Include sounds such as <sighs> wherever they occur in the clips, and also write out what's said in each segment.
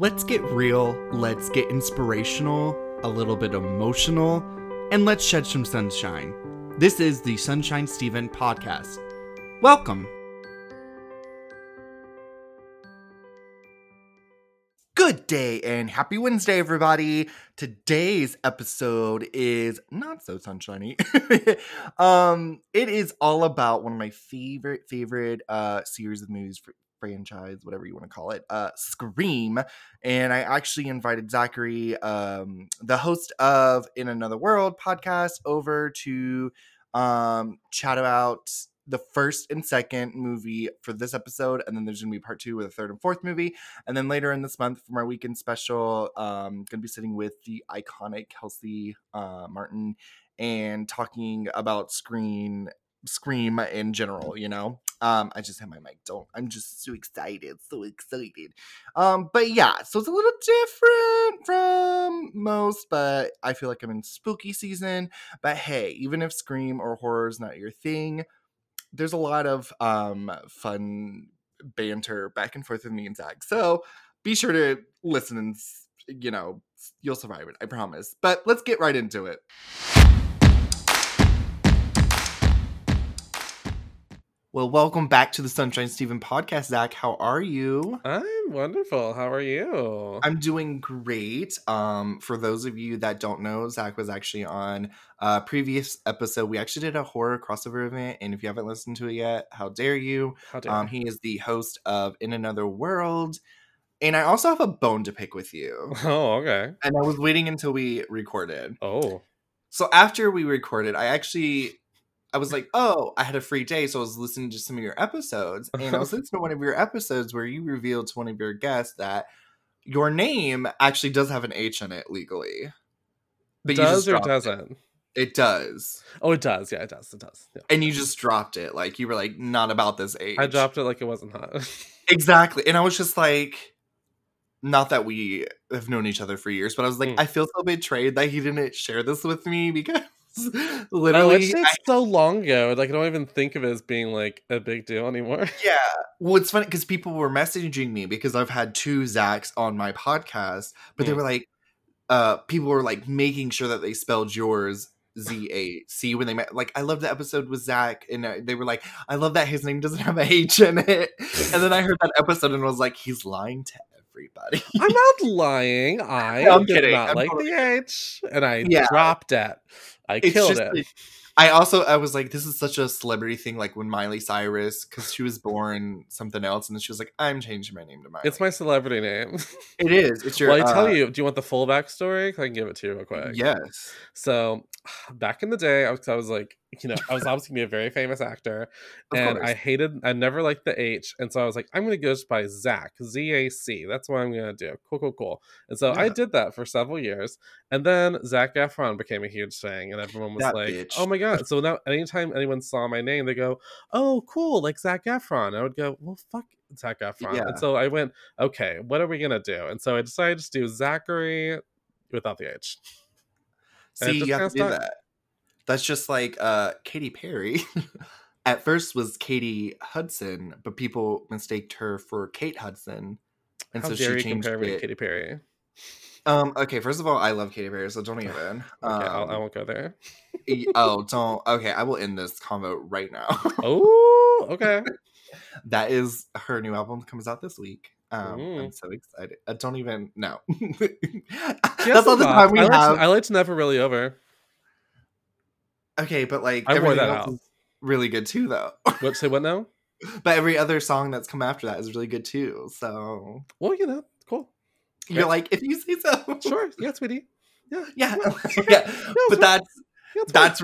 Let's get real, let's get inspirational, a little bit emotional, and let's shed some sunshine. This is the Sunshine Steven podcast. Welcome. Good day and happy Wednesday, everybody. Today's episode is not so sunshiny. <laughs> um, it is all about one of my favorite favorite uh series of movies fr- franchise, whatever you want to call it, uh Scream. And I actually invited Zacary, um, the host of In Another World podcast, over to um chat about the first and second movie for this episode, and then there's gonna be part two with a third and fourth movie. And then later in this month, from our weekend special, um, gonna be sitting with the iconic Kelsey uh, Martin and talking about screen scream in general. You know, um, I just have my mic. Don't. I'm just so excited, so excited. Um, but yeah, so it's a little different from most, but I feel like I'm in spooky season. But hey, even if scream or horror is not your thing there's a lot of um fun banter back and forth with me and Zach. So be sure to listen and you know you'll survive it. I promise. But let's get right into it. Well, welcome back to the Sunshine Steven podcast, Zach. How are you? I'm wonderful. How are you? I'm doing great. Um, for those of you that don't know, Zach was actually on a previous episode. We actually did a horror crossover event, and if you haven't listened to it yet, how dare you? How dare Um, he is the host of In Another World. And I also have a bone to pick with you. <laughs> Oh, okay. And I was waiting until we recorded. Oh, So after we recorded, I actually I was like, oh, I had a free day, so I was listening to some of your episodes. And I was <laughs> listening to one of your episodes where you revealed to one of your guests that your name actually does have an H in it legally. But does or it. doesn't? It does. Oh, it does. Yeah, it does. It does. Yeah. And you just dropped it. Like you were like, not about this age. I dropped it like it wasn't hot. <laughs> Exactly. And I was just like, not that we have known each other for years, but I was like, Mm. I feel so betrayed that he didn't share this with me because <laughs> I literally, watched it so long ago. Like I don't even think of it as being like a big deal anymore. <laughs> yeah. Well, it's funny because people were messaging me because I've had two Zachs on my podcast, but they Mm. were like, uh, people were like making sure that they spelled yours Z A C when they met. Like, I love the episode with Zach, and uh, they were like, I love that his name doesn't have a H in it. And then I heard that episode and was like, he's lying to everybody. I'm not <laughs> lying. I No, I'm kidding. not I'm like totally the H, and I Yeah. dropped it. I It's killed just it. I also I was like, this is such a celebrity thing. Like when Miley Cyrus, because she was born something else, and then she was like, I'm changing my name to Miley. it's my celebrity name. It is. It's your. well, I tell uh, you, do you want the full backstory? I can give it to you real quick. Yes. So <sighs> back in the day, I was, I was like, you know, I was obviously gonna be a very famous actor, Of and course. I hated, I never liked the H, and so I was like, I'm gonna go just by Zach, Z A C. That's what I'm gonna do. Cool, cool, cool. And so I did that for several years, and then Zac Efron became a huge thing, and everyone was That like, bitch. Oh my god! So now, anytime anyone saw my name, they go, Oh, cool, like Zac Efron. I would go, Well, fuck. Zac Efron. Yeah. And so I went, okay, what are we gonna do? And so I decided to do Zacary without the H. See, you have to do that. That's just like uh Katy Perry. <laughs> At first was Katy Hudson, but people mistaked her for Kate Hudson. And How so dare she you changed compare. Katy Perry? Um, okay, first of all, I love Katy Perry, so don't <sighs> even. Okay, I'll, I Um, won't go there. oh, don't. Okay, I will end this convo right now. Oh, okay. <laughs> that is her new album comes out this week. Um, Mm. I'm so excited. I don't even know. <laughs> That's all the time we I like, have. I like to never really over. okay, but like I everything that else out. is really good too, though. What say what now? <laughs> but every other song that's come after that is really good too. So Well, you know, cool. you're Okay. like, if you say so, Sure, <laughs> yeah, sweetie. Yeah, yeah, Yeah. yeah. But that's yeah, that's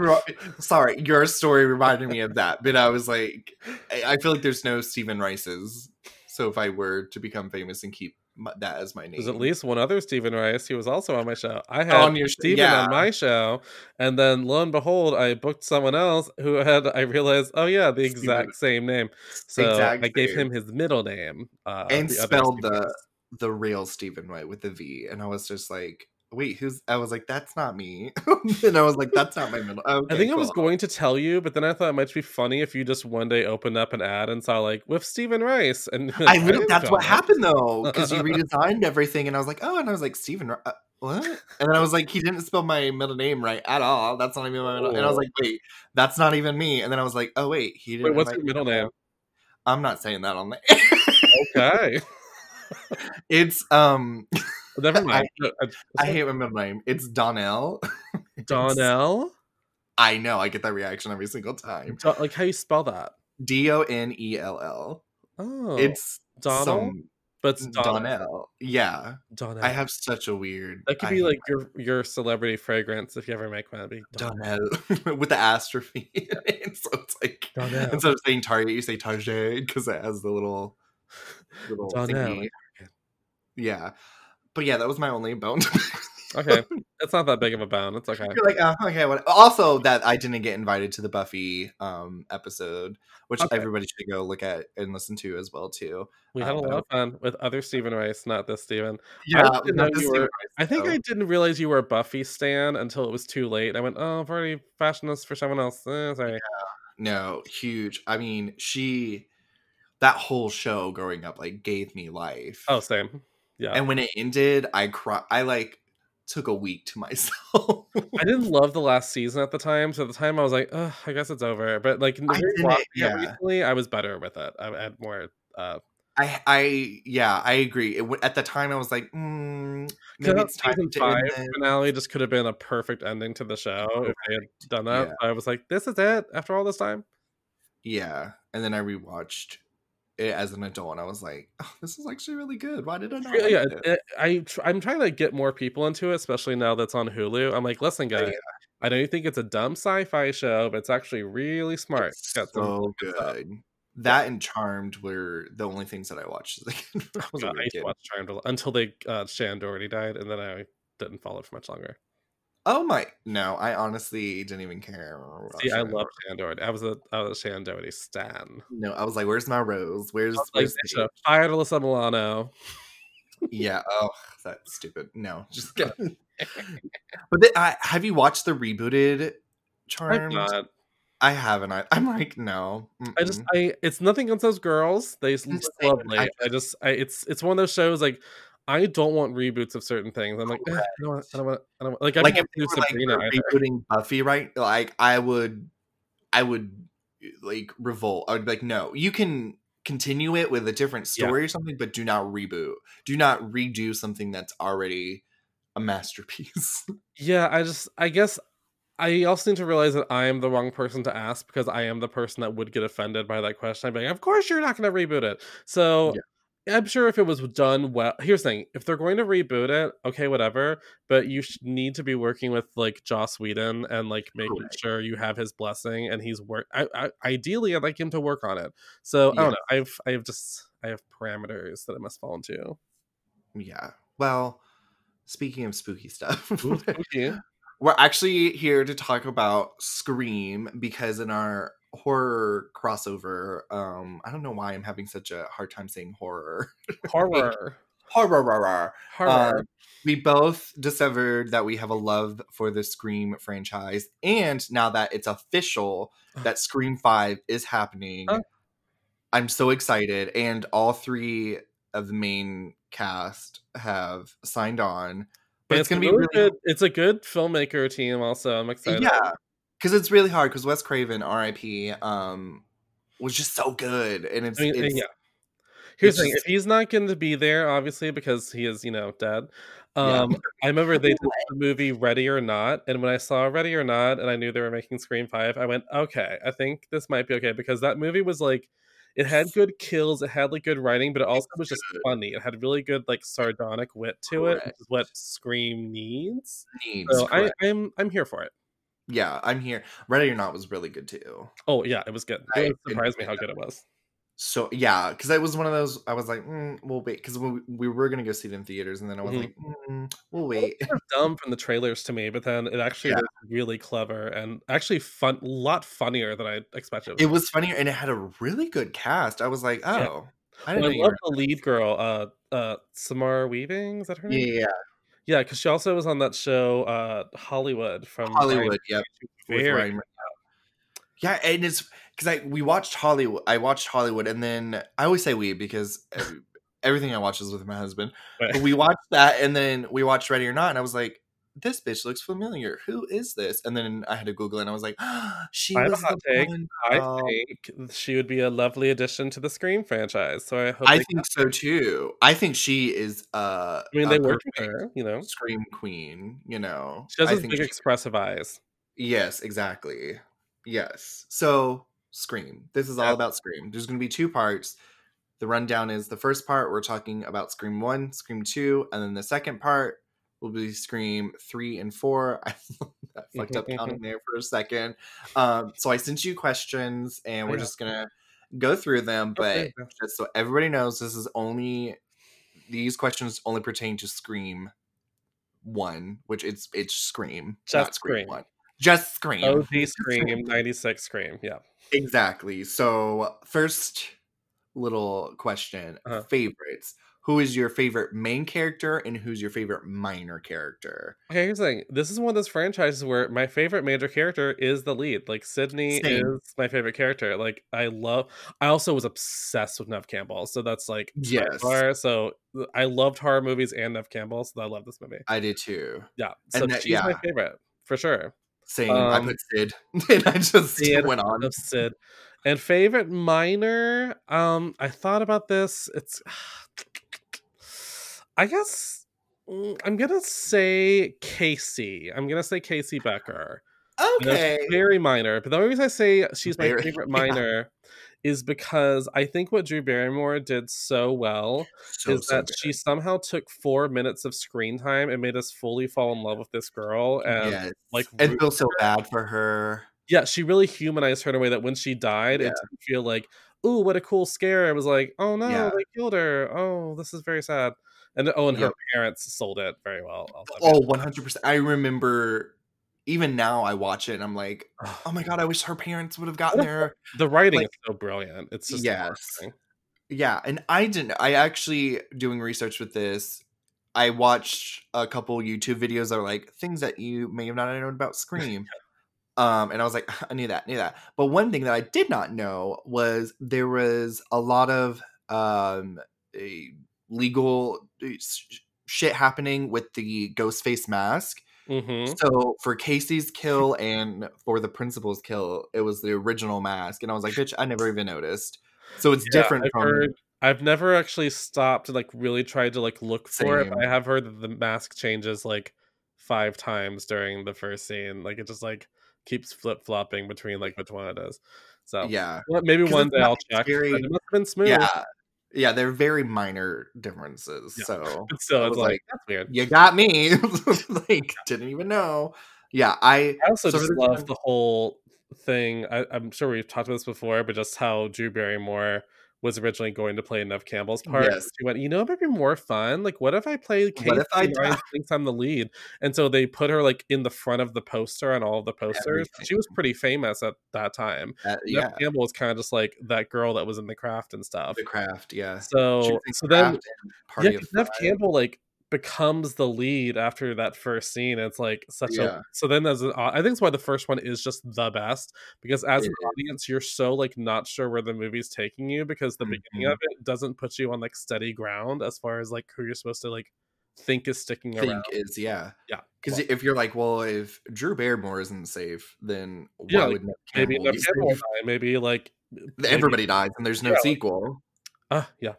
sorry. Your story reminded me of that, but I was like, I, I feel like there's no Stephen Rice's. So if I were to become famous and keep my, that as my name, There's at least one other Stephen Rice. He was also on my show. I had On your Stephen yeah. on my show, and then lo and behold, I booked someone else who had. I realized, oh yeah, the Stephen. exact same name. So I gave him his middle name uh, and the spelled the the real Stephen White with the V, and I was just like, wait, who's? I was like, that's not me. <laughs> and I was like, that's not my middle. Okay, I think I was going to tell you, but then I thought it might be funny if you just one day opened up an ad and saw like with Stephen Rice, and <laughs> I like, literally, didn't that's what happened though, because you <laughs> redesigned everything, and I was like, oh, and I was like, Stephen. Uh, what? And then I was like, he didn't spell my middle name right at all. That's not even my middle. And I was Oh. like, wait, that's not even me. And then I was like, oh wait, he didn't. Wait, what's your middle me. name? I'm not saying that on the. Okay, it's um, never mind. No, I, I hate my middle name. It's Donnell. <laughs> Donnell. I know. I get that reaction every single time. Do- like how you spell that? D O N E L L. Oh, It's Donald, some- but it's Donnell. Donnell. Yeah, Donnell. I have such a weird. that could be hate like your your celebrity fragrance if you ever make one. It'd be Donnell. Donnell <laughs> with the astrophe. <laughs> so it's like Donnell. instead of saying Target, you say Target because it has the little little Donnell. thingy. Yeah, but yeah, that was my only bone. Okay, <laughs> it's not that big of a bone. It's okay. You're like, oh, okay. What? Also, that I didn't get invited to the Buffy um episode, which Okay. everybody should go look at and listen to as well too. We Uh, had a lot of fun with other Stephen Rice, not this Stephen. Yeah, didn't know you Stephen were- Rice, I think. I didn't realize you were a Buffy stan until it was too late. I went, oh, I've already fashioned this for someone else. Eh, sorry. no huge. I mean, she that whole show growing up like gave me life. Oh, same. Yeah. and when it ended, I cry. I like took a week to <laughs> myself. I didn't love the last season at the time, so at the time I was like, "Ugh, I guess it's over." But like in the I yeah. recently, I was better with it. I had more. Uh, I, I, yeah, I agree. It, at the time, I was like, mm, maybe it's time season five finale just could have been a perfect ending to the show if they had done that. Yeah. I was like, "This is it." After all this time, Yeah, and then I rewatched as an adult, and I was like, oh, "This is actually really good. Why did I not?" yeah, like yeah, it? it- I tr- I'm trying to get more people into it, especially now that's on Hulu. I'm like, listen, Yeah, guys, I know you think it's a dumb sci-fi show, but it's actually really smart. It's got some so good stuff. That and Charmed were the only things that I watched as a kid. <laughs> I was a God, I weird used to kid. watch Charmed until they uh, Shan Doherty died, and then I didn't follow it for much longer. Oh my! No, I honestly didn't even care. See, I love Doherty. I was a I was a Shan stan. No, I was like, "Where's my rose? Where's like, where's should have Alyssa Milano. Yeah. Oh, that's stupid. No, <laughs> just kidding. but the, I, have you watched the rebooted Charmed? I haven't. I, I'm like, no. I just mm-mm. I it's nothing against those girls. They look lovely. I I just I it's it's one of those shows like I don't want reboots of certain things. I'm like "Eh, I don't want I don't want I don't want like I like if do like Sabrina either. rebooting Buffy, right? Like I would, I would like revolt. I would be like, no, you can continue it with a different Yeah. story or something, but do not reboot. Do not redo something that's already a masterpiece. <laughs> Yeah, I just I guess I also need to realize that I am the wrong person to ask because I am the person that would get offended by that question. I'd be like, of course you're not going to reboot it. So I'm sure if it was done well, here's the thing: if they're going to reboot it, okay, whatever. But you should need to be working with like Joss Whedon and like making Correct. sure you have his blessing and he's work. I, I, ideally, I'd like him to work on it. So I don't know. I've I have just I have parameters that I must fall into. yeah. Well, speaking of spooky stuff, Ooh, <laughs> spooky. We're actually here to talk about Scream because in our horror crossover, um, I don't know why I'm having such a hard time saying horror. <laughs> Horror, Horror. horror. Horror. Uh, we both discovered that we have a love for the Scream franchise, and now that it's official that Scream Five is happening? I'm so excited. And all three of the main cast have signed on. But And it's, gonna a be really really good. It's a good filmmaker team. Also, I'm excited. yeah, because it's really hard. Because Wes Craven, R.I.P., um, was just so good, and it's, I mean, it's yeah. Here's the thing: if he's not going to be there, obviously because he is, you know, dead. Yeah. Um, I remember <laughs> they did the movie Ready or Not, and when I saw Ready or Not, and I knew they were making Scream Five, I went, okay, I think this might be okay because that movie was like, it had good kills, it had like good writing, but it also was just funny. It had really good like sardonic wit to it, which is what Scream needs. needs. So I. I'm I'm here for it. Yeah, I'm here. Ready or Not was really good too. Oh yeah, it was good. I It surprised me how good it was. So yeah, because it was one of those. I was like, mm, "We'll wait," because we, we were gonna go see it in theaters, and then I was Mhm. like, mm, "We'll wait." dumb from the trailers to me, but then it actually Yeah. was really clever and actually fun, a lot funnier than I expected. It was funnier, and it had a really good cast. I was like, "Oh, Yeah. I I, didn't know you love the lead girl, uh, uh, Samara Weaving. Is that her name? yeah, yeah. Yeah, because she also was on that show, uh, Hollywood from Hollywood. Yep. Very, yeah, and it's because I we watched Hollywood. I watched Hollywood, and then I always say we because every, everything I watch is with my husband. But we watched that, and then we watched Ready or Not, and I was like, "This bitch looks familiar. Who is this?" And then I had to Google it, and I was like, oh, <gasps> "She I was the take. one." I think she would be a lovely addition to the Scream franchise. So I hope. I think so too. I think she is. Uh, I mean, they worked with her. You know, Scream queen. You know, she has big she- expressive eyes. Yes, exactly. Yes. So, Scream. This is all Yeah. about Scream. There's going to be two parts. The rundown is the first part, we're talking about Scream 1, Scream 2, and then the second part will be Scream 3 and 4. <laughs> I, fucked up counting <laughs> there for a second. Um, so, I sent you questions, and we're just to go through them. But Okay. just so everybody knows, this is only, these questions only pertain to Scream 1, which it's, it's Scream, Just not Scream, Scream. 1. Just Scream. OG Scream, <laughs> ninety six Scream. Yeah. Exactly. So, first little question Uh-huh. favorites. Who is your favorite main character and who's your favorite minor character? Okay, here's the thing. This is one of those franchises where my favorite major character is the lead. Like Sidney Same. is my favorite character. Like I love. I also was obsessed with Nev Campbell, so that's like Yes. So I loved horror movies and Nev Campbell, so I love this movie. I did too. Yeah, so And that- she's my favorite for sure. Same. I Um, put Sid. <laughs> and I just Sid, went on. Sid. And favorite minor, um, I thought about this. It's I guess mm, I'm gonna say Casey. I'm gonna say Casey Becker. Okay. very minor, but the only reason I say she's my Very- <laughs> favorite yeah. minor is because I think what Drew Barrymore did so well So, is so that good. she somehow took four minutes of screen time and made us fully fall in love with this girl and yes. like and feel so bad for her. yeah, she really humanized her in a way that when she died, Yeah. it didn't feel like, "Ooh, what a cool scare." It was like, "Oh no, Yeah. they killed her. Oh, this is very sad." And oh, and her Yep. parents sold it very well. Oh, 100%. I remember even now I watch it and I'm like, oh my God, I wish her parents would have gotten there. the writing like- is so brilliant. It's just Yes. Yeah, and I didn't. I actually doing research with this. I watched a couple YouTube videos that are like things that you may have not known about Scream. <laughs> Um, and I was like, I knew that, knew that. But one thing that I did not know was there was a lot of um a legal uh, shit happening with the Ghostface mask. Mhm. So for Casey's kill <laughs> and for the principal's kill, it was the original mask, and I was like, bitch, I never <laughs> even noticed. So it's Yeah, different I've from heard. I've never actually stopped and like really tried to like look for it. But I have heard that the mask changes like five times during the first scene. Like it just like keeps flip flopping between like which one it is. So yeah. well, maybe one day I'll check. very- it must have been smooth. Yeah. Yeah, they're very minor differences. Yeah. So <laughs> I it's like, like, that's weird. you got me. <laughs> <laughs> like, didn't even know. Yeah, I I also so just love the whole thing. I, I'm sure we've talked about this before, but just how Drew Barrymore was originally going to play Nev Campbell's part. Yes. She went, you know, it would be more fun. Like, what if I play Casey What if I thinks I'm the lead? And so they put her like in the front of the poster on all of the posters. She was pretty famous at that time. uh, Nev Campbell was kind of just like that girl that was in the craft and stuff. the craft, yeah. So, so then Craft and Party yeah, Nev. Campbell like becomes the lead after that first scene. It's like such Yeah. a so then as an, I think it's why the first one is just the best because as It an audience you're so like not sure where the movie's taking you because the beginning Mhm. of it doesn't put you on like steady ground as far as like who you're supposed to like think is sticking think around. is yeah. Yeah. Because if you're like, well, if Drew Barrymore isn't safe, then why Yeah, like, Maybe be Campbell safe? die, maybe like maybe- Everybody dies, and there's no Yeah, like- sequel. Ah, yeah.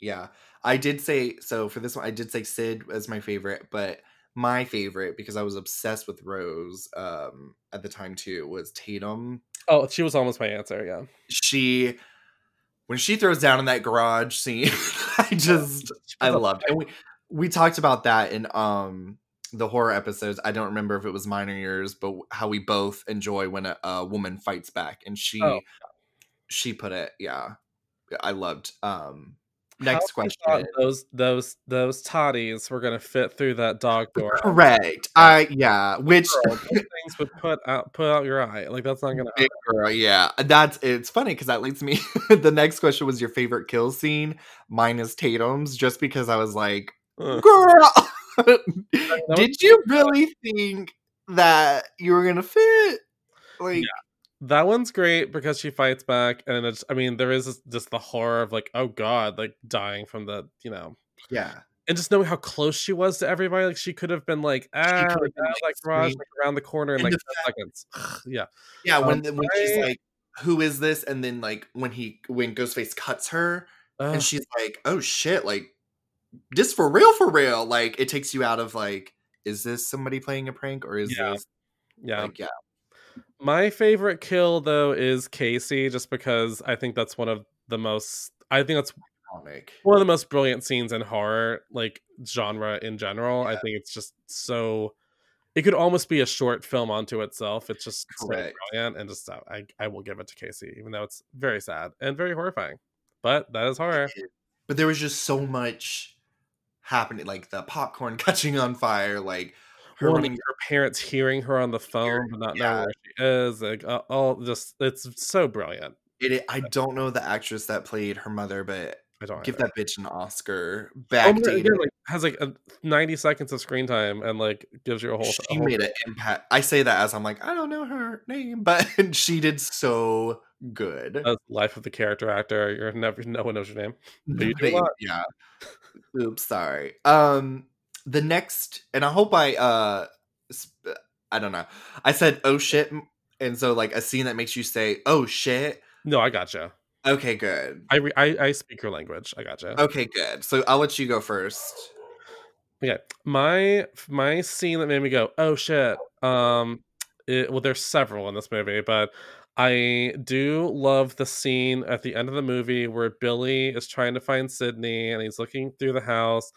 Yeah. I did say so for this one I did say Sid as my favorite, but my favorite because I was obsessed with Rose um at the time too was Tatum. Oh, she was almost my answer. Yeah. She when she throws down in that garage scene, <laughs> I just I loved it. And we we talked about that in um the horror episodes. I don't remember if it was mine or yours, but how we both enjoy when a, a woman fights back and she Oh. she put it, yeah. I loved um next thought question. Those those those toddies were gonna fit through that dog door. Correct. I yeah, which Girl, <laughs> things would put out put out your eye. Like that's not gonna girl, yeah. Uh, that's it's funny because that leads me. <laughs> the next question was your favorite kill scene. Mine is Tatum's, just because I was like, girl. <laughs> Did you really think that you were gonna fit? Like, yeah. That one's great because she fights back, and it's. I mean, there is just the horror of like, oh god, like dying from the, you know, yeah, and just knowing how close she was to everybody, like she could have been like, ah, like, like, like Raj like, around the corner in like ten seconds. <sighs> yeah, yeah. Um, when when I, she's like, "Who is this?" and then like when he when Ghostface cuts her, uh, and she's like, "Oh shit!" Like this for real, for real. Like it takes you out of like, is this somebody playing a prank or is yeah. this? Yeah, like, yeah. My favorite kill though is Casey, just because I think that's one of the most. I think that's iconic. One of the most brilliant scenes in horror, like genre in general. Yeah. I think it's just so. It could almost be a short film onto itself. It's just Correct. so brilliant, and just uh, I I will give it to Casey, even though it's very sad and very horrifying. But that is horror. But there was just so much happening, like the popcorn <laughs> catching on fire, like her running her parents hearing her on the phone but not yeah. knowing where she is like uh, all just it's so brilliant it, i don't know the actress that played her mother but I don't give that bitch an Oscar. Back oh, again, like, has like a 90 seconds of screen time and like gives you a whole. She a whole made an impact. I say that as I'm like I don't know her name, <laughs> but she did so good. As life of the character actor, you're never no one knows your name, but you do Yeah. Oops, sorry. Um, the next, and I hope I uh, I don't know. I said oh shit, and so like a scene that makes you say oh shit. No, I gotcha. Okay, good. I, re- I I speak your language. I gotcha. Okay, good. So I'll let you go first. Okay, my my scene that made me go, oh shit. Um, it, well, there's several in this movie, but I do love the scene at the end of the movie where Billy is trying to find Sidney and he's looking through the house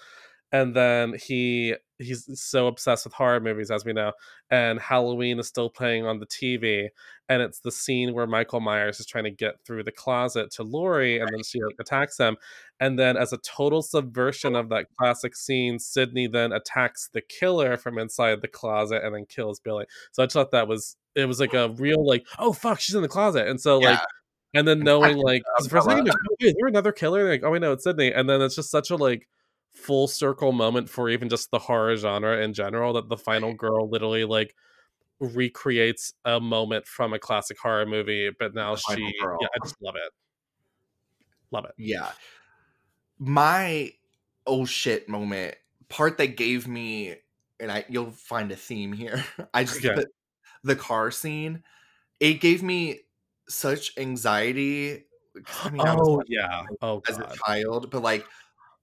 and then he he's so obsessed with horror movies as we know and halloween is still playing on the tv and it's the scene where michael myers is trying to get through the closet to laurie and then she attacks him and then as a total subversion of that classic scene sidney then attacks the killer from inside the closet and then kills billy. So i just thought that was it was like a real like oh fuck she's in the closet. And so yeah. like and then knowing like for a second like, oh, is there another killer? Like oh i know it's sidney and then it's just such a like full circle moment for even just the horror genre in general that the final girl literally like recreates a moment from a classic horror movie but now the she yeah i just love it. Love it. Yeah. My oh shit moment part that gave me and i you'll find a theme here <laughs> i just yeah. put the car scene it gave me such anxiety I mean, oh yeah. oh as God. a child but like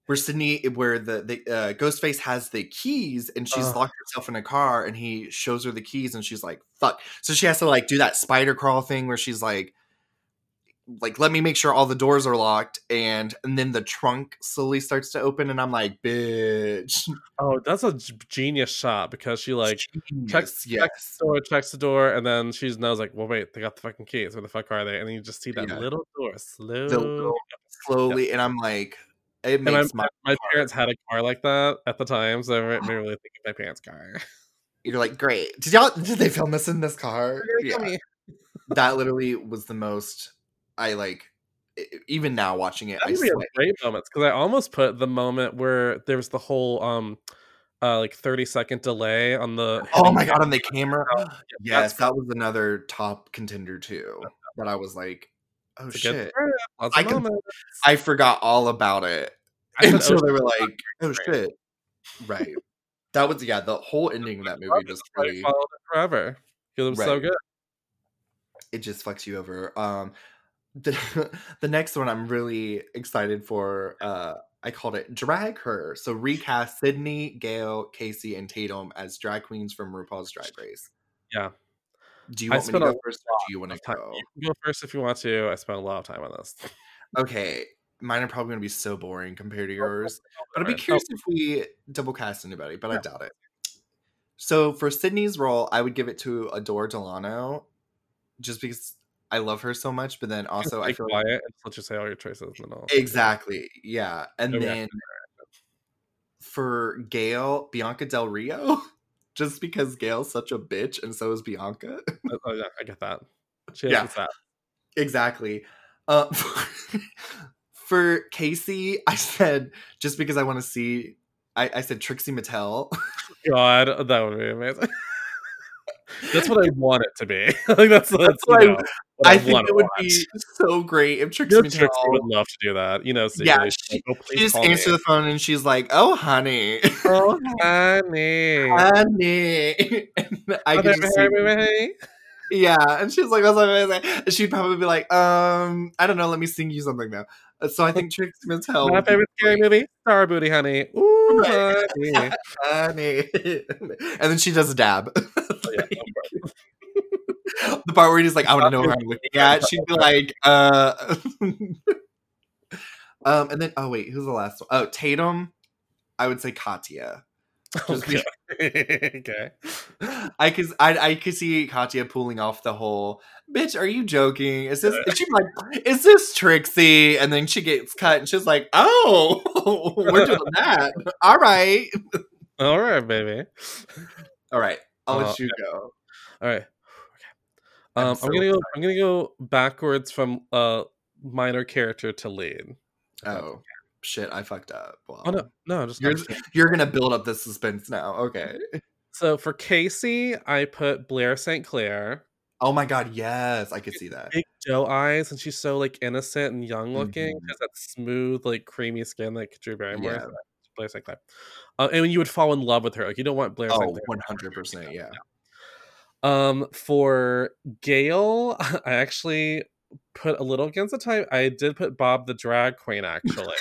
where Sidney, where the the uh, Ghostface has the keys and she's uh. locked herself in a car, and he shows her the keys, and she's like, "Fuck!" So she has to like do that spider crawl thing where she's like, like let me make sure all the doors are locked, and and then the trunk slowly starts to open, and I'm like, "Bitch!" Oh, that's a genius shot because she like genius, checks, yes. checks the door, checks the door, and then she's knows like, "Well, wait, they got the fucking keys. Where the fuck are they?" And then you just see that yeah. little door slow, slowly, and I'm like it makes my, my parents had a car like that at the time, so it made me <gasps> really think of my parents' car. You're like, great. Did y'all did they film this in this car? Yeah. that literally was the most I like even now watching it. That I great moments because I almost put the moment where there was the whole um uh like 30 second delay on the oh my god on the camera <gasps> yes that was another top contender too that i was like oh shit I, can, I forgot all about it until they were like oh shit right that was yeah the whole ending of that movie just really followed it forever it was right. so good it just fucks you over um the, <laughs> the next one i'm really excited for uh I called it Drag Her. So recast Sidney, Gail, Casey, and Tatum as drag queens from RuPaul's Drag Race. Yeah. Do you want I me to go first or do you want to go? You go first if you want to. I spent a lot of time on this. Okay. Mine are probably going to be so boring compared to oh, yours. But I'd be curious if we double cast anybody, but yeah. I doubt it. So for Sidney's role, I would give it to Adore Delano just because I love her so much, but then also I feel quiet like, and let's just say all your choices and all. Exactly. Yeah. And then for Gail, Bianca Del Rio. <laughs> just because Gail's such a bitch and so is Bianca. oh, yeah, I get that. She yeah, that. exactly. Uh, <laughs> for Casey, I said just because I want to see I, I said Trixie Mattel. <laughs> God, that would be amazing. <laughs> that's what I want it to be. like that's, that's, That's what I- what I think it would watch. be so great if Trixie know, Mattel. Trixie would love to do that. You know, Yeah, she- like, oh, she just answers the phone and she's like, "Oh, honey, Oh, <laughs> honey. honey." <laughs> And I Oh, could just see, baby. yeah, and she's like, "What's up?" amazing?" And she'd probably be like, "Um, I don't know. Let me sing you something now." Uh, So I think Trixie Mattel, My favorite scary movie, Starrbooty, honey. Ooh, honey. <laughs> honey, and then she does a dab. Oh, yeah, the part where he's like, I want to know who I'm looking at. She'd be like, uh, <laughs> um, and then oh wait, who's the last one? Oh, Tatum. I would say Katya. Okay. <laughs> okay. I could I I could see Katya pulling off the whole bitch. Are you joking? Is this? Is she like? Is this Trixie? And then she gets cut, and she's like, "Oh, <laughs> we're doing that. All right, All right, baby. all right. I'll Uh, let you go." All right. I'm Um, I'm, so gonna go. I'm gonna go backwards from uh minor character to lead. Oh shit, I fucked up. Well, Oh no, no, just You're, you're gonna build up the suspense now. Okay. So for Casey, I put Blair St. Clair. Oh my god, yes, I could see that. Big doe eyes, and she's so like innocent and young looking. Mhm. Has that smooth, like creamy skin like Drew Barrymore. Yeah. Blair St. Clair. Uh, and you would fall in love with her. Like you don't want Blair St. Oh, Clair. 100 percent. <laughs> Yeah. Um, for Gail, <laughs> I actually put a little against the type. I did put Bob the drag queen actually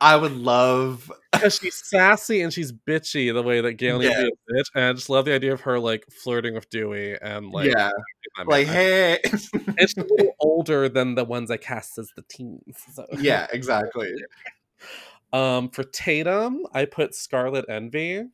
I would love. <laughs> because she's sassy and she's bitchy the way that Gail be a bitch, and I just love the idea of her like flirting with Dewey and like yeah. Like, hey. and she's a little <laughs> older than the ones I cast as the teens. So. yeah, exactly. Um, for Tatum, I put Scarlet Envy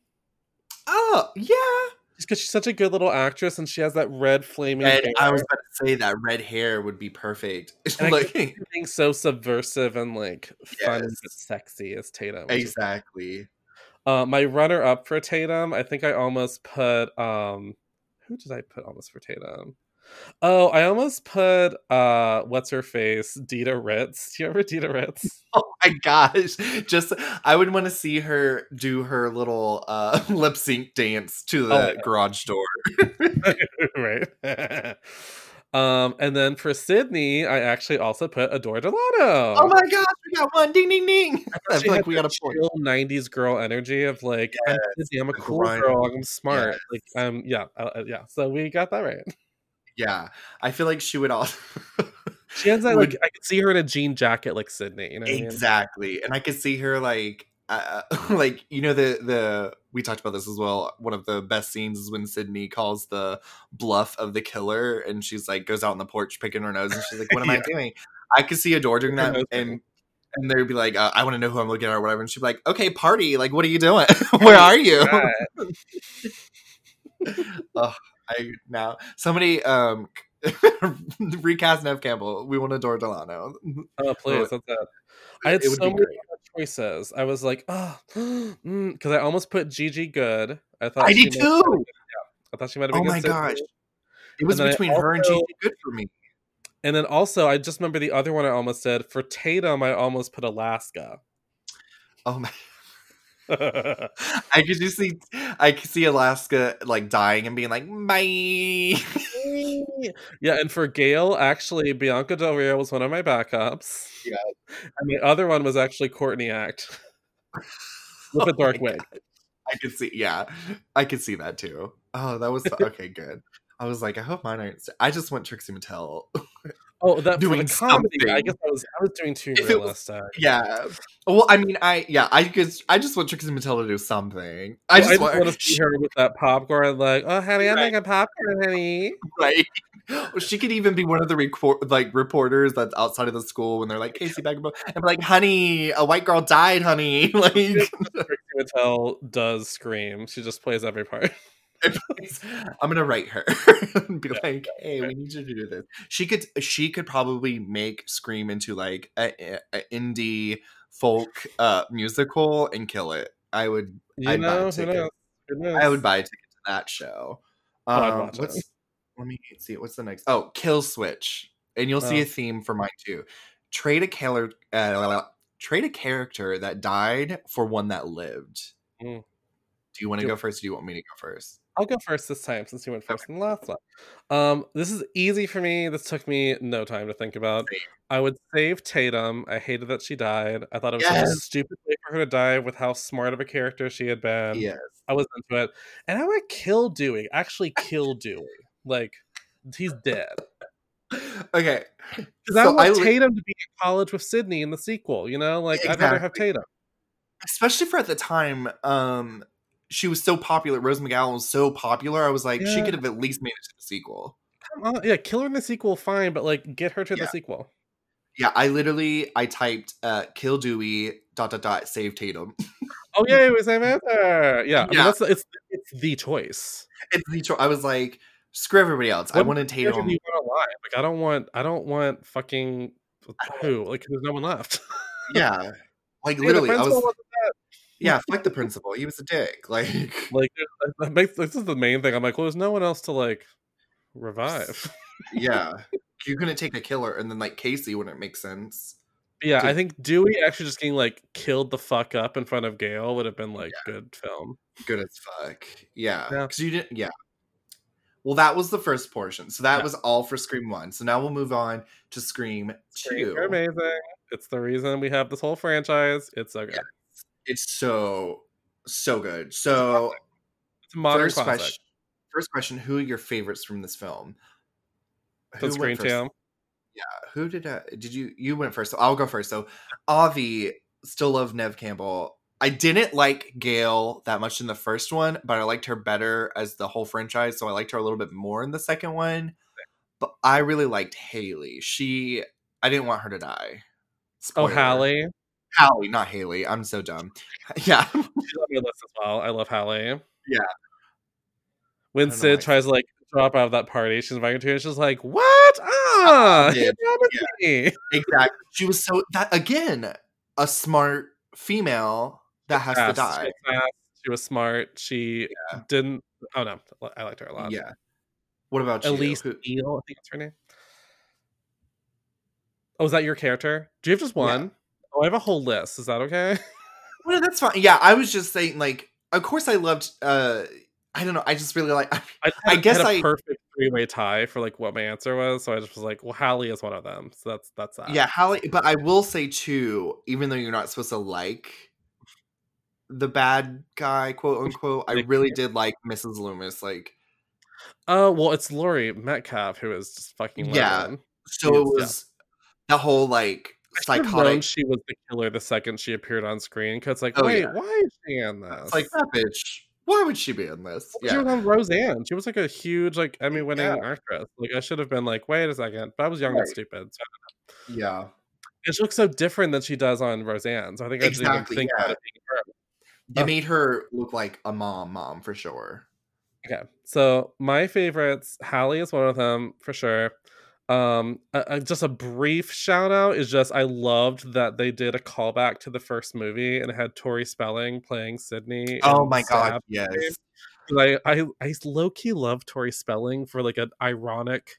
Oh, yeah. Because she's such a good little actress and she has that red flaming. Hair. I was about to say that red hair would be perfect. <laughs> Like, being so subversive and like fun and sexy as Tatum. is exactly. Uh, my runner up for Tatum, I think I almost put um who did I put almost for Tatum? Oh, I almost put uh what's her face? Dida Ritz. Do you remember Dida Ritz? <laughs> Oh my gosh. Just, I would want to see her do her little uh, <laughs> lip sync dance to the Oh, garage door. <laughs> right. um, and then for Sidney, I actually also put Adore Delano. Oh my gosh, we got one. Ding, ding, ding. I feel like we got a point. 90s girl energy of like I'm busy, I'm a cool grind. girl, I'm smart. Yes. Like um yeah, uh, uh, yeah. So we got that right. Yeah. I feel like she would also. <laughs> She has that Would- like I could see her in a jean jacket like Sidney, you know what I mean? exactly and i could see her like uh, <laughs> like you know the the we talked about this as well one of the best scenes is when sidney calls the bluff of the killer and she's like goes out on the porch picking her nose and she's like what <laughs> am i doing i could see adore doing that and and they'd be like uh, i want to know who i'm looking at or whatever and she'd be like okay party like what are you doing where are you oh i now somebody um <laughs> recast nev campbell we want to adore delano Oh please, that's it. I had It so many choices. I was like, oh, because I almost put Gigi Goode. I thought i did might have been- too I thought she might have been. Oh my Sidney. gosh. It was I between her and also- Gigi Goode for me. And then also, I just remember the other one I almost said for Tatum. I almost put Alaska. Oh my! I could just see, I could see Alaska like dying and being like, "Bye." <laughs> yeah, and for Gail, actually, Bianca Del Rio was one of my backups. Yeah. and the other one was actually Courtney Act <laughs> with a Oh dark my wig. I could see, yeah, I could see that too. Oh, that was okay. Good. I was like, I hope mine aren't. I just want Trixie Mattel. <laughs> Oh, that Doing comedy. I guess I was I was doing too it was- yeah. Well, I mean, I yeah, I just I just want Trixie Mattel to do something. I I just, just, want, want to see her with that popcorn, like, oh, honey, I'm making popcorn, honey. Right. She could even be one of the record, like reporters that's outside of the school when they're like Casey Bagabo and be like, "Honey, a white girl died, honey." <laughs> Like, Trixie Mattel does scream. She just plays every part. I'm gonna write her <laughs> and be like, "Hey, we need you to do this." She could, she could probably make Scream into like a, a indie folk uh musical and kill it. I would, You I'd buy a know, who ticket. knows? Who knows? I would buy a ticket to that show. Oh, Um, it. what's let me see what's the next? Oh, Kill Switch, and you'll see Oh. a theme for mine too. Trade a killer, uh, trade a character that died for one that lived. Mm. Do you want to go first? Or do you want me to go first? I'll go first this time since you went first okay. in the last one. Um, this is easy for me. This took me no time to think about. I would save Tatum. I hated that she died. I thought it was yes. a stupid way for her to die with how smart of a character she had been. Yes. I was into it. And I would kill Dewey. Actually <laughs> kill Dewey. Like he's dead. Okay. Because so I want I li- Tatum to be in college with Sidney in the sequel, you know? Like exactly. I'd rather have Tatum. Especially for at the time, um, she was so popular. Rose McGowan was so popular. I was like, yeah. she could have at least made it to the sequel. Come on, yeah, kill her in the sequel, fine, but like, get her to yeah. the sequel. Yeah, I literally I typed uh, "kill Dewey dot dot dot save Tatum." oh yeah, it was same answer. Yeah, I mean, that's it's it's the choice. It's the choice. I was like, screw everybody else. What I wanted Tatum. You want Like I don't want I don't want fucking who like there's no one left. yeah, like literally, I was yeah, <laughs> fuck the principal. He was a dick. <laughs> Like, like this is the main thing. I'm like, well, there's no one else to like revive. <laughs> yeah, you couldn't take a killer, and then like Casey wouldn't make sense. Yeah, to... I think Dewey actually just getting like killed the fuck up in front of Gale would have been like yeah. good film. Good as fuck. Yeah, because yeah. you didn't. Yeah. Well, that was the first portion, so that yeah. was all for Scream One. So now we'll move on to Scream Two. amazing. It's the reason we have this whole franchise. It's so good. It's so so good. So it's a modern first classic. question. First question: Who are your favorites from this film? The Screen Town. Yeah. Who did I, did you you went first? So I'll go first. So Avi still love Nev Campbell. I didn't like Gale that much in the first one, but I liked her better as the whole franchise. So I liked her a little bit more in the second one. But I really liked Haley. She I didn't want her to die. Oh, Spoiler. Oh, Hallie. Hallie, not Haley. I'm so dumb. <laughs> Yeah. She's on your list as well. I love Hallie. Yeah. When Sid tries to like drop out of that party, she's inviting to, and she's like, "What? Ah, yeah. yeah. exactly." She was so that again a smart female that has to die. She, she was smart. She yeah. didn't. Oh no, I liked her a lot. Yeah. What about Elise you? Eel, I think that's her name. Oh, is that your character? Do you have just one? Oh, I have a whole list. Is that okay? <laughs> Well, that's fine. Yeah, I was just saying, like, of course, I loved. uh I don't know. I just really like. <laughs> I, I, I guess I perfect three way tie for like what my answer was. So I just was like, well, Hallie is one of them. So that's that's that. Yeah, Hallie. But I will say too, even though you're not supposed to like the bad guy, quote unquote, I really did like Mrs. Loomis. Like, oh uh, well, it's Laurie Metcalf who is just fucking yeah. So it was yeah. the whole like psychotic. She was the killer the second she appeared on screen because, like, oh, wait, yeah. why is she in this? It's like that bitch. Why would she be in this? Yeah. She was on Roseanne. She was like a huge, like Emmy-winning yeah. actress. Like I should have been like, wait a second, but I was young right. and stupid. So yeah, and she looks so different than she does on Roseanne. So I think I exactly, didn't even think yeah. about it being her. They made her look like a mom, mom for sure. Okay, so my favorites, Hallie is one of them for sure um just a brief shout out is just i loved that they did a callback to the first movie and had tori spelling playing sidney oh my god yes I, I i low-key love tori spelling for like an ironic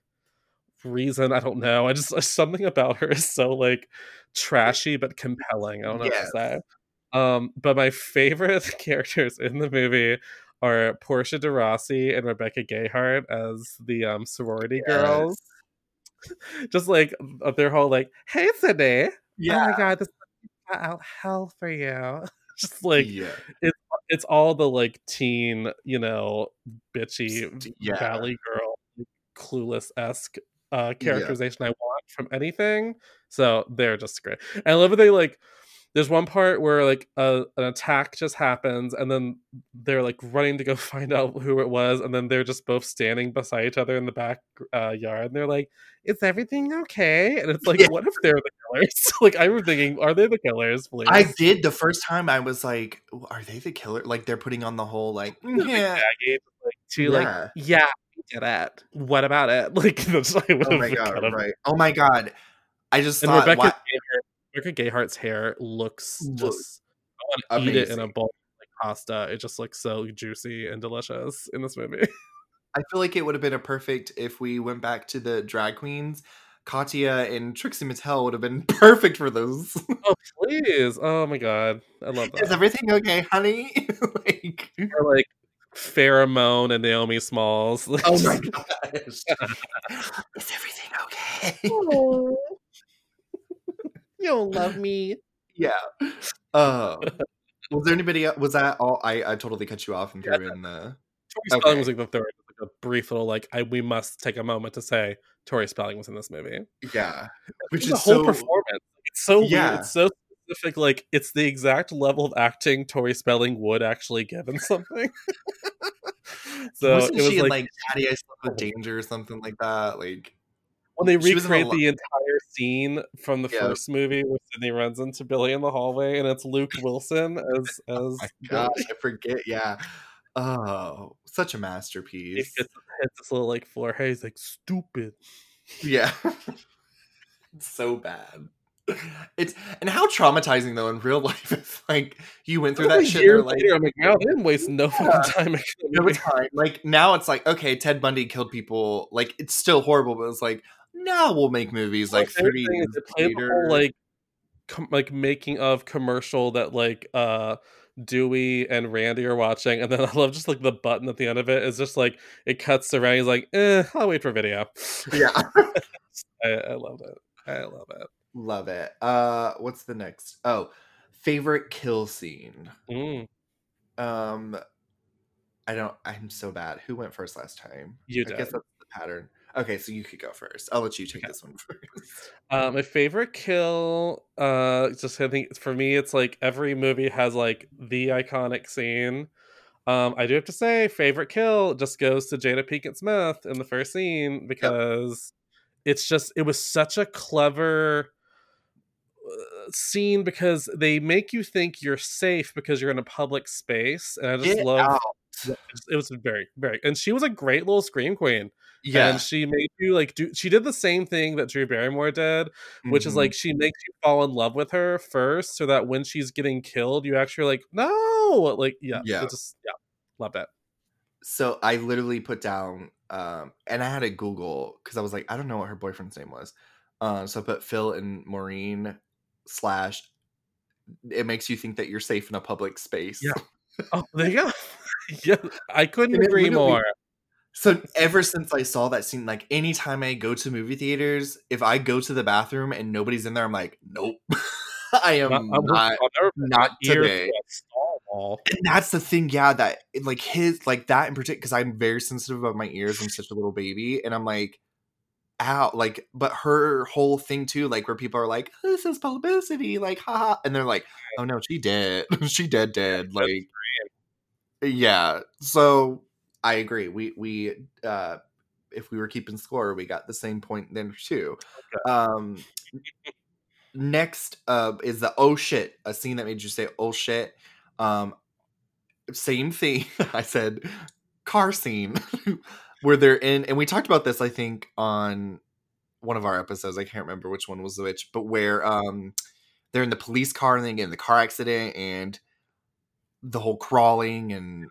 reason i don't know i just <laughs> something about her is so like trashy but compelling i don't know yes. what to say um but my favorite <laughs> characters in the movie are portia de rossi and rebecca gayheart as the um sorority yes. girls <laughs> just like their whole like, "Hey, Sidney, yeah. oh my god, this <laughs> out hell for you." <laughs> just like yeah. it's it's all the like teen, you know, bitchy yeah. valley girl, clueless esque uh characterization yeah. I want from anything. So they're just great. And I love that they like there's one part where like a, an attack just happens and then they're like running to go <laughs> find out who it was and then they're just both standing beside each other in the back uh, yard and they're like is everything okay? And it's like yeah. what if they're the killers? <laughs> Like i was thinking are they the killers please? i did the first time i was like are they the killer? Like they're putting on the whole like <laughs> yeah. like to yeah. like yeah get it. What about it? Like that's oh my god right. Oh my god. I just and thought, Rebecca Rebecca Gayheart's hair looks just I want to eat it in a bowl like pasta. It just looks so juicy and delicious in this movie. <laughs> I feel like it would have been a perfect if we went back to the drag queens Katya and Trixie Mattel would have been <laughs> perfect for those. oh please! Oh my god, I love that. Is everything okay, honey? <laughs> like, or like Farrah Moan and Naomi Smalls. oh my gosh! Is everything okay? You don't love me. Yeah. Uh, was there anybody? Else? Was that all? I I totally cut you off and threw yeah. in the. Tori Spelling was like the third, like a brief little like I we must take a moment to say Tori Spelling was in this movie. Yeah, which is the whole so, performance. It's so yeah. weird. It's so specific. Like it's the exact level of acting Tori Spelling would actually give in something. <laughs> so Wasn't it was she like, like Daddy I Slept with Danger or something like that? Like when they recreate the entire scene from the yeah. first movie where Sidney runs into Billy in the hallway and it's Luke Wilson as <laughs> oh as oh God, I forget. Yeah. Oh, such a masterpiece. Hits this little like floor. Hey, he's like stupid. Yeah. <laughs> so bad. It's and how traumatizing though in real <laughs> life if like you went through that shit. Years like, later, I'm like, wow, they didn't waste no fucking time. No time. Like now it's like, okay, Ted Bundy killed people. Like it's still horrible, but it's like now we'll make movies like, three years later. Like com- like making of commercial that like uh Dewey and Randy are watching, and then <laughs> I love just like the button at the end of it is just like it cuts Randy. He's like, eh, I'll wait for video. Yeah, <laughs> I, I love it. I love it. Love it. Uh, what's the next? Oh, favorite kill scene. Mm. Um, I don't. I'm so bad. Who went first last time? You I did. guess that's the pattern. Okay, so you could go first. I'll let you take okay. this one <laughs> first. Uh, my favorite kill, uh, just I think for me, it's like every movie has like the iconic scene. Um, I do have to say, favorite kill just goes to Jada Pinkett Smith in the first scene because yep. it's just it was such a clever uh, scene because they make you think you're safe because you're in a public space, and I just Get love. Out. It was very, very, and she was a great little scream queen. Yeah. And she made you like do she did the same thing that Drew Barrymore did, which mm-hmm. is like she makes you fall in love with her first so that when she's getting killed, you actually like, no, like yeah, yeah, just yeah, love that. So I literally put down um and I had to Google because I was like, I don't know what her boyfriend's name was. Um, so I put Phil and Maureen slash it makes you think that you're safe in a public space. Yeah. <laughs> Oh, there you go. Yeah, I couldn't agree more. So ever since I saw that scene, like anytime I go to movie theaters, if I go to the bathroom and nobody's in there, I'm like, nope, <laughs> I am not, not, not today. And that's the thing, yeah. That like his like that in particular, because I'm very sensitive about my ears. I'm such a little baby, and I'm like, out like but her whole thing too like where people are like this is publicity like haha and they're like oh no she dead <laughs> she dead dead like yeah so I agree. We we uh if we were keeping score, we got the same point then too. Okay. Um next uh is the oh shit, a scene that made you say oh shit. Um same thing. <laughs> I said car scene <laughs> where they're in and we talked about this I think on one of our episodes. I can't remember which one was which, but where um they're in the police car and they get in the car accident and the whole crawling and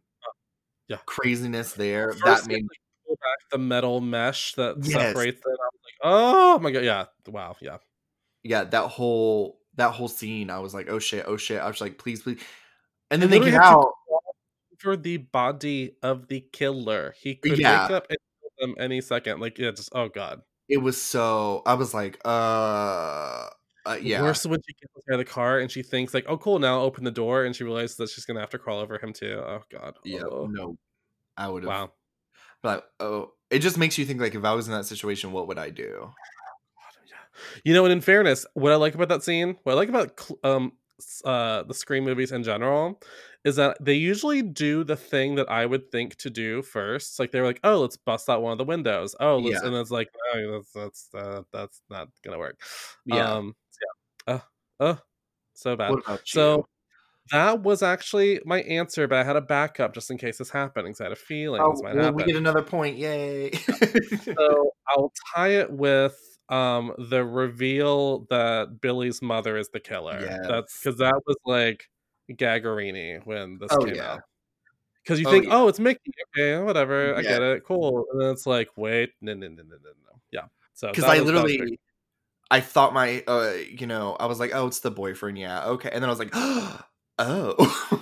yeah craziness there First that made me pull back the metal mesh that yes. separates it. I was like, oh my god, yeah, wow, yeah, yeah. That whole that whole scene, I was like, oh shit, oh shit. I was like, please, please. And then they get out for the body of the killer. He could yeah. wake up and kill them any second. Like, yeah, just oh god. It was so. I was like, uh. Uh, yeah. Worse when she gets out of the car and she thinks like, "Oh, cool, now I'll open the door," and she realizes that she's gonna have to crawl over him too. Oh God. Yeah. Oh. No, I would have. Wow. But oh, it just makes you think like, if I was in that situation, what would I do? <sighs> You know, and in fairness, what I like about that scene, what I like about um uh the Scream movies in general, is that they usually do the thing that I would think to do first. Like they're like, "Oh, let's bust out one of the windows." Oh, yeah. and it's like, "Oh, that's that's uh, that's not gonna work." Yeah. Um, yeah. Uh, uh, so bad. So that was actually my answer, but I had a backup just in case this happened because I had a feeling oh, this might well, happen. We get another point, yay! <laughs> so I'll tie it with um the reveal that Billy's mother is the killer. Yes. That's because that was like Gaggerini when this oh, came yeah. out. Because you oh, think, yeah. oh, it's Mickey. Okay, whatever. I get it. Cool. And then it's like, wait, no, no, no, no, no, no. Yeah. So because I literally I thought my, uh, you know, I was like, oh, it's the boyfriend. Yeah, okay. And then I was like, <gasps> oh.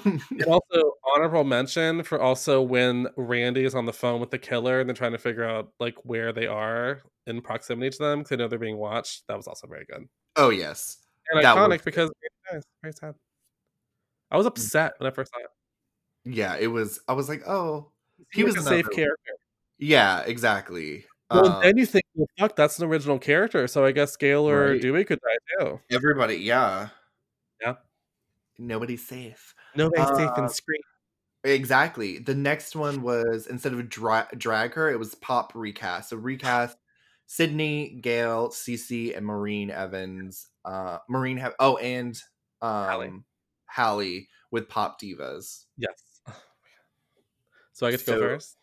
and also honorable mention for also when Randy is on the phone with the killer and they're trying to figure out like where they are in proximity to them because they know they're being watched. That was also very good. Oh yes, and that iconic because very, very sad. I was upset when I first saw it. Yeah, it was. I was like, oh, he, he was a safe character. Yeah, exactly. Well, um, then you think, well, fuck, that's an original character, so I guess Gale or right. Dewey could die too. Everybody, yeah, yeah. Nobody's safe. Nobody's uh, safe in uh, Scream. Exactly. The next one was instead of dra- drag her, it was pop recast. So recast Sidney, Gale, Cece, and Maureen Evans. Uh, Maureen have oh, and um, Hallie. Hallie with pop divas. Yes. <sighs> So I get to so, go first.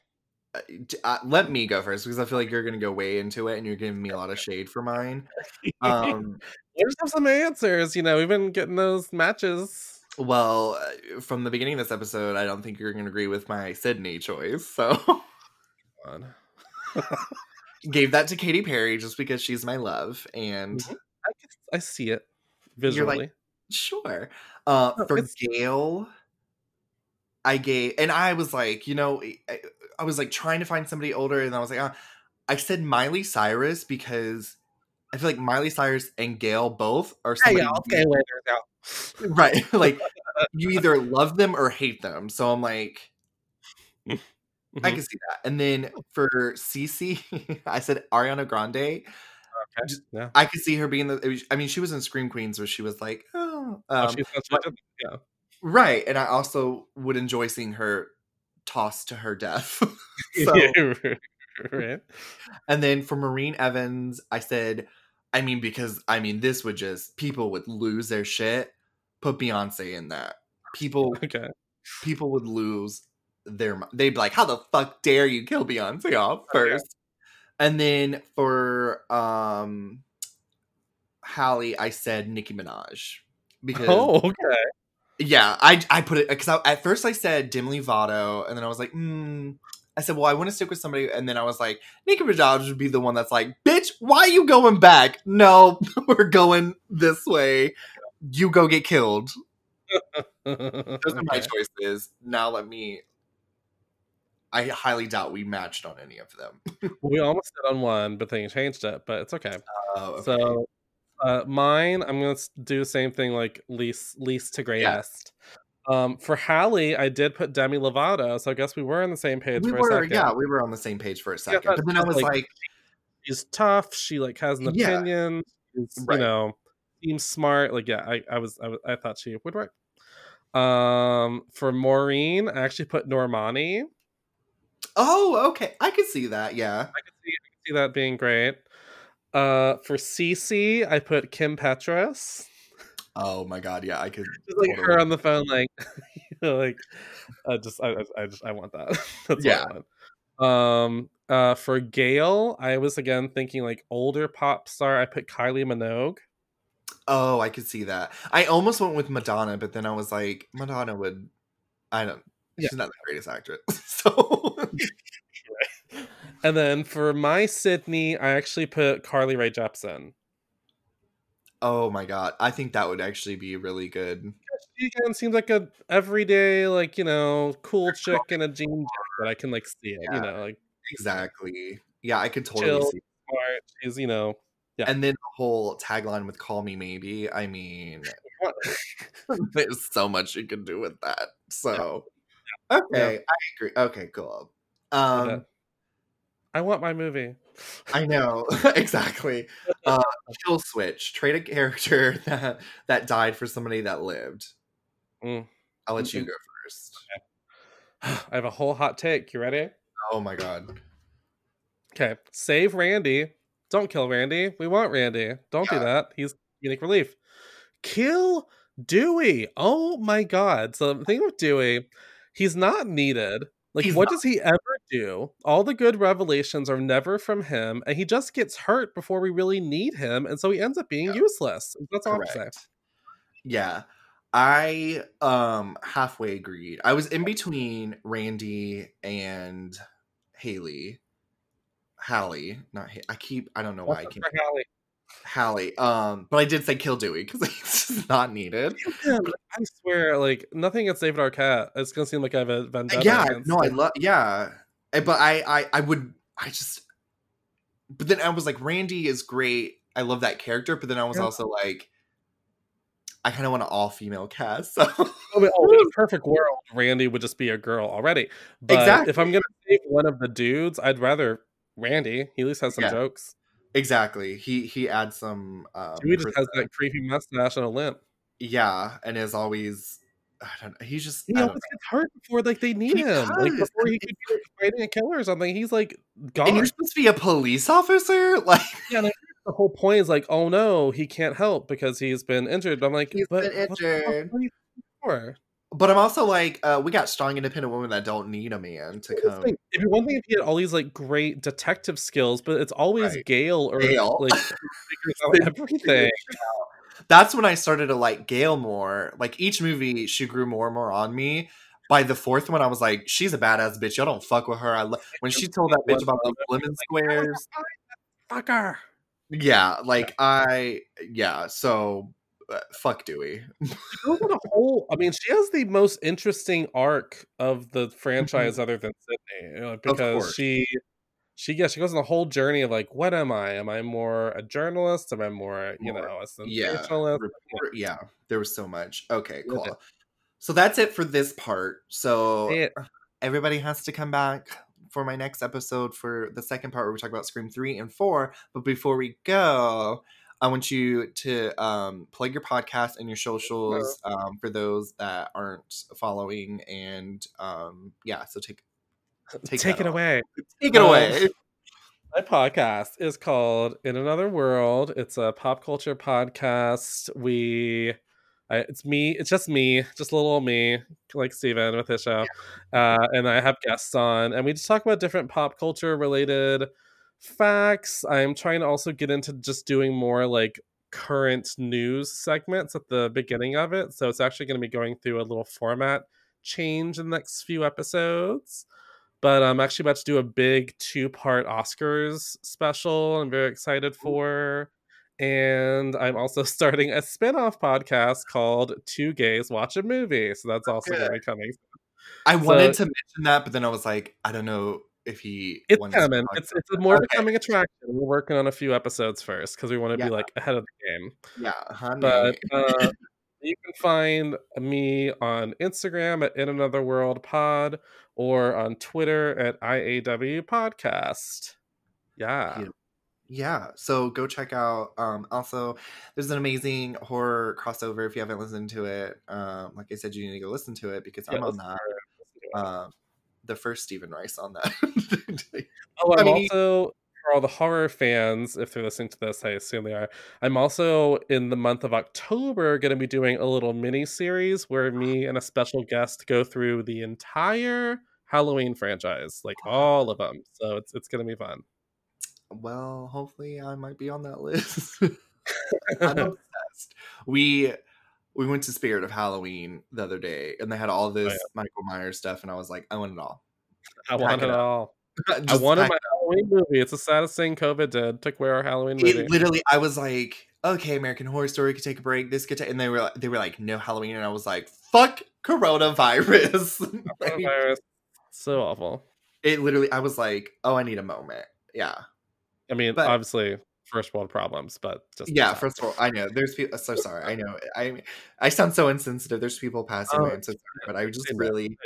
Uh, uh, let me go first because I feel like you're going to go way into it and you're giving me a lot of shade for mine. Um, <laughs> There's some answers. You know, we've been getting those matches. Well, uh, from the beginning of this episode, I don't think you're going to agree with my Sidney choice. So, <laughs> gave that to Katy Perry just because she's my love, and mm-hmm. I, I, see it visually. Like, sure. Uh, no, for. Gale, I gave, and I was like, you know, I, was like trying to find somebody older, and I was like, uh, I said Miley Cyrus because I feel like Miley Cyrus and Gale both are somebody. okay, later, <laughs> right? <laughs> like you either love them or hate them. So I'm like, mm-hmm. I can see that. And then for Cece, <laughs> I said Ariana Grande. Okay. Just, yeah. I could see her being the. I mean, she was in Scream Queens where she was like, oh, oh um, oh but, yeah, right. And I also would enjoy seeing her tossed to her death. <laughs> <laughs> so, right. And then for Maureen Evans, I said, I mean, because I mean, this would just people would lose their shit. Put Beyonce in that. People, okay. People would lose their. They'd be like, "How the fuck dare you kill Beyonce off first? Okay. And then for um Hallie, I said Nicki Minaj because oh okay yeah I I put it because at first I said Demi Lovato and then I was like hmm I said well I want to stick with somebody and then I was like Nicki Minaj would be the one that's like bitch why are you going back no <laughs> we're going this way you go get killed <laughs> those are my choices now let me I highly doubt we matched on any of them. we almost did on one, but then you changed it. But it's okay. Uh, okay. So uh, mine, I'm gonna do the same thing, like least least to greatest. Yeah. Um, for Hallie, I did put Demi Lovato, so I guess we were on the same page. We for were, a second. yeah, we were on the same page for a second. Yeah, but then I was like, like, she's tough. She like has an yeah. opinion. Right. You know, seems smart. Like, yeah, I, I was, I was, I thought she would work. Um, for Maureen, I actually put Normani. Oh, okay. I could see that. Yeah. I could see, I could see that being great. Uh, for Cece, I put Kim Petras. Oh my god, yeah, I could <laughs> just like totally. her on the phone, like, <laughs> you know, like, I just, I, I just, I want that. <laughs> That's yeah. Um, uh, for Gale, I was again thinking like older pop star. I put Kylie Minogue. Oh, I could see that. I almost went with Madonna, but then I was like, Madonna would. I don't. Yeah. She's not the greatest actress, so. And then for my Sidney, I actually put Carly Rae Jepsen. Oh my god, I think that would actually be really good. She again seems like a everyday, like you know, cool chick in a jean jacket. I can like see it, yeah, you know, like exactly. Yeah, I could totally chill, see. Smart. She's you know, yeah. And then the whole tagline with "Call Me Maybe." I mean, <laughs> <laughs> there's so much you can do with that. So, yeah. okay, yeah. I agree. Okay, cool. Um, I want my movie. I know <laughs> <laughs> exactly. Uh, kill switch. Trade a character <laughs> that that died for somebody that lived. Mm. I'll let you go first. Okay. <sighs> I have a whole hot take. You ready? Oh my god. Okay, save Randy. Don't kill Randy. We want Randy. Don't yeah. do that. He's unique relief. Kill Dewey. Oh my god. So the thing with Dewey, he's not needed. Like, He's what not- does he ever do? All the good revelations are never from him, and he just gets hurt before we really need him, and so he ends up being yeah. useless. That's all I'm saying. Yeah. I um halfway agreed. I was in between Randy and Haley. Hallie, not I keep I don't know why I keep Hallie. Halle. Um, but I did say kill Dewey because he's <laughs> just not needed. Yeah, I swear, like nothing against David Arquette. It's gonna seem like I have a vendetta. yeah, no, I love. Yeah, but I, I, I would. I just. But then I was like, Randy is great. I love that character. But then I was Yeah. also like, I kind of want an all female cast. So oh, in a <laughs> perfect world, Randy would just be a girl already. But Exactly. if I'm gonna save one of the dudes, I'd rather Randy. He at least has some Yeah. jokes. exactly, he he adds some. Um, just has that creepy mustache and a limp. yeah, and is always. I don't. know, He's just. He always gets hurt before like they need He him. Like before he could be like, fighting a killer or something. He's like gone. and you're supposed to be a police officer, <laughs> like Yeah, think the whole point is like, oh no, he can't help because he's been injured. I'm like, He's but been what the fuck injured. for? But I'm also like, uh, we got strong, independent women that don't need a man to come. It'd be one thing if he had all these like great detective skills, but it's always Right. Gale or like <laughs> figures out everything. That's when I started to like Gale more. Like each movie, she grew more and more on me. By the fourth one, I was like, she's a badass bitch. Y'all don't fuck with her. I lo- when she told that bitch about the lemon squares. Fucker. <laughs> Yeah, like I, yeah. So, uh, fuck Dewey. She a whole. I mean, she has the most interesting arc of the franchise, other than Sidney, because Mm-hmm. she, she yeah, she goes on a whole journey of like, what am I? Am I more a journalist? Am I more, you More- know, a Yeah, sensationalist? report- yeah. There was so much. Okay, Yeah. cool. So that's it for this part. So It- everybody has to come back for my next episode for the second part where we talk about Scream 3 and 4. But before we go, I want you to um, plug your podcast and your socials um, for those that aren't following. And um, yeah, so take take, Take it off. away. Take it Um, away. <laughs> My podcast is called In Another World. It's a pop culture podcast. We, I, it's me. It's just me, just little old me, like Steven with his show, uh, and I have guests on, and we just talk about different pop culture related facts. I'm trying to also get into just doing more like current news segments at the beginning of it. So it's actually going to be going through a little format change in the next few episodes but I'm actually about to do a big two part Oscars special. I'm very excited for. And I'm also <laughs> starting a spin off podcast called Two Gays Watch a Movie. So that's also going to be coming. I wanted to mention that, but then I was like, I don't know if he. It's coming. It's, it's a more Okay. becoming attraction. We're working on a few episodes first because we want to Yeah. be like ahead of the game. Yeah, honey. But uh, <laughs> you can find me on Instagram at In Another World Pod or on Twitter at IAW Podcast. Yeah. Beautiful. yeah so go check out um also there's an amazing horror crossover if you haven't listened to it um like i said you need to go listen to it because Yeah, i'm on that to it, listen to it. um the first Steven Rice on that. <laughs> Oh, I I'm mean, also for all the horror fans, if they're listening to this, I assume they are. I'm also in the month of October going to be doing a little mini series where me <gasps> and a special guest go through the entire Halloween franchise, like all of them. So it's it's going to be fun. well, hopefully I might be on that list. <laughs> I'm <laughs> obsessed. We we went to Spirit of Halloween the other day, and they had all oh, this Oh, yeah. Michael Myers stuff, and I was like, I want it all. I want it it all. <laughs> I wanted my Halloween movie. It's the saddest thing COVID did. Took away our Halloween movie. it literally i was like okay american horror story could take a break this could take and they were they were like no halloween and i was like fuck coronavirus <laughs> Like, Coronavirus. So awful. it literally i was like oh i need a moment yeah I mean, But- obviously, first world problems, but just yeah first of all i know there's people so sorry i know i i sound so insensitive there's people passing Oh, away i'm so sorry but i just really.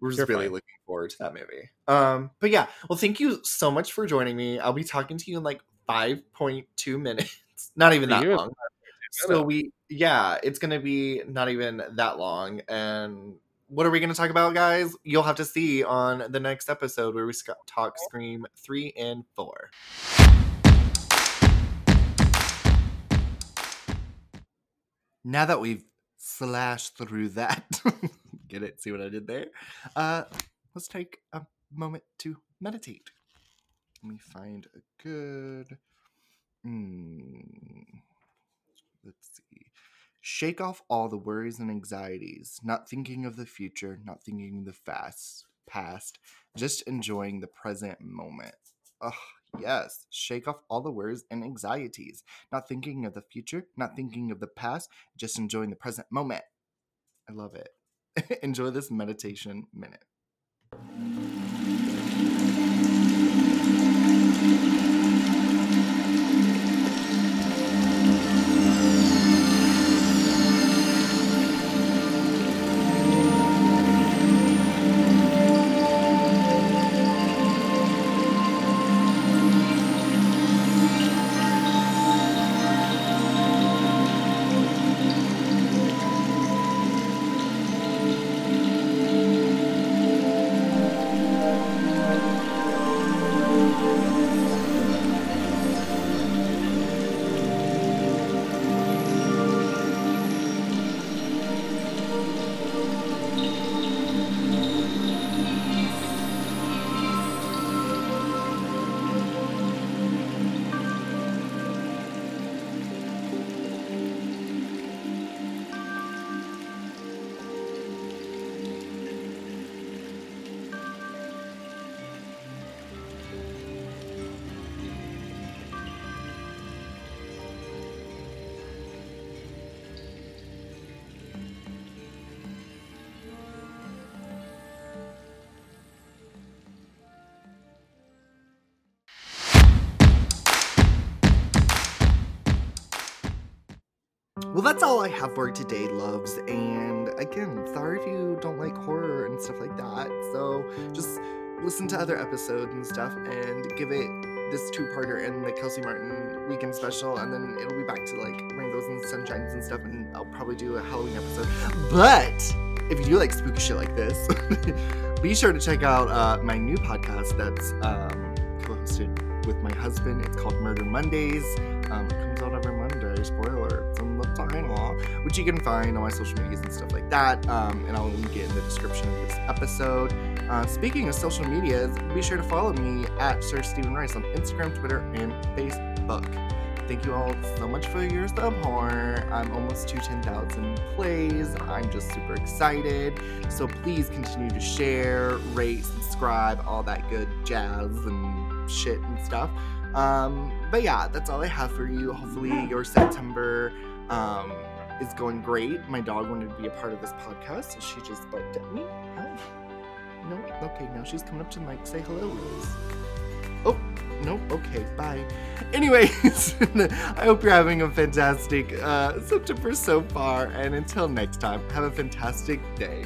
We're just really fine. looking forward to that movie. Um but yeah well thank you so much for joining me. I'll be talking to you in like 5.2 minutes. <laughs> Not even that you, long. So we yeah it's gonna be not even that long. And what are we gonna talk about guys? You'll have to see on the next episode where we talk scream 3 and 4 now that we've slashed through that <laughs> get it see what i did there uh let's take a moment to meditate let me find a good Hmm. Let's see. Shake off all the worries and anxieties, not thinking of the future, not thinking of the fast past, just enjoying the present moment. Oh, Yes, shake off all the worries and anxieties. Not thinking of the future, not thinking of the past, just enjoying the present moment. I love it. <laughs> Enjoy this meditation minute. Well, that's all I have for today, loves. And again, sorry if you don't like horror and stuff like that. So just listen to other episodes and stuff and give it this two-parter and the Kelsey Martin weekend special, and then it'll be back to like rainbows and sunshines and stuff, and I'll probably do a Halloween episode. But if you do like spooky shit like this, <laughs> be sure to check out uh, my new podcast that's um, co-hosted with my husband. It's called Murder Mondays. Um, which you can find on my social medias and stuff like that. Um, and I'll link it in the description of this episode. Uh, speaking of social medias, be sure to follow me at Sir Steven Rice on Instagram, Twitter, and Facebook. Thank you all so much for your support. I'm almost to 10,000 plays. I'm just super excited. So please continue to share, rate, subscribe, all that good jazz and shit and stuff. Um, but yeah, that's all I have for you. Hopefully, your September um, is going great. My dog wanted to be a part of this podcast, so she just barked at me. Hi. No, okay, now she's coming up to the mic. Say hello, Rose. Oh, no, okay, bye. Anyways, <laughs> I hope you're having a fantastic uh, September so far, and until next time, have a fantastic day.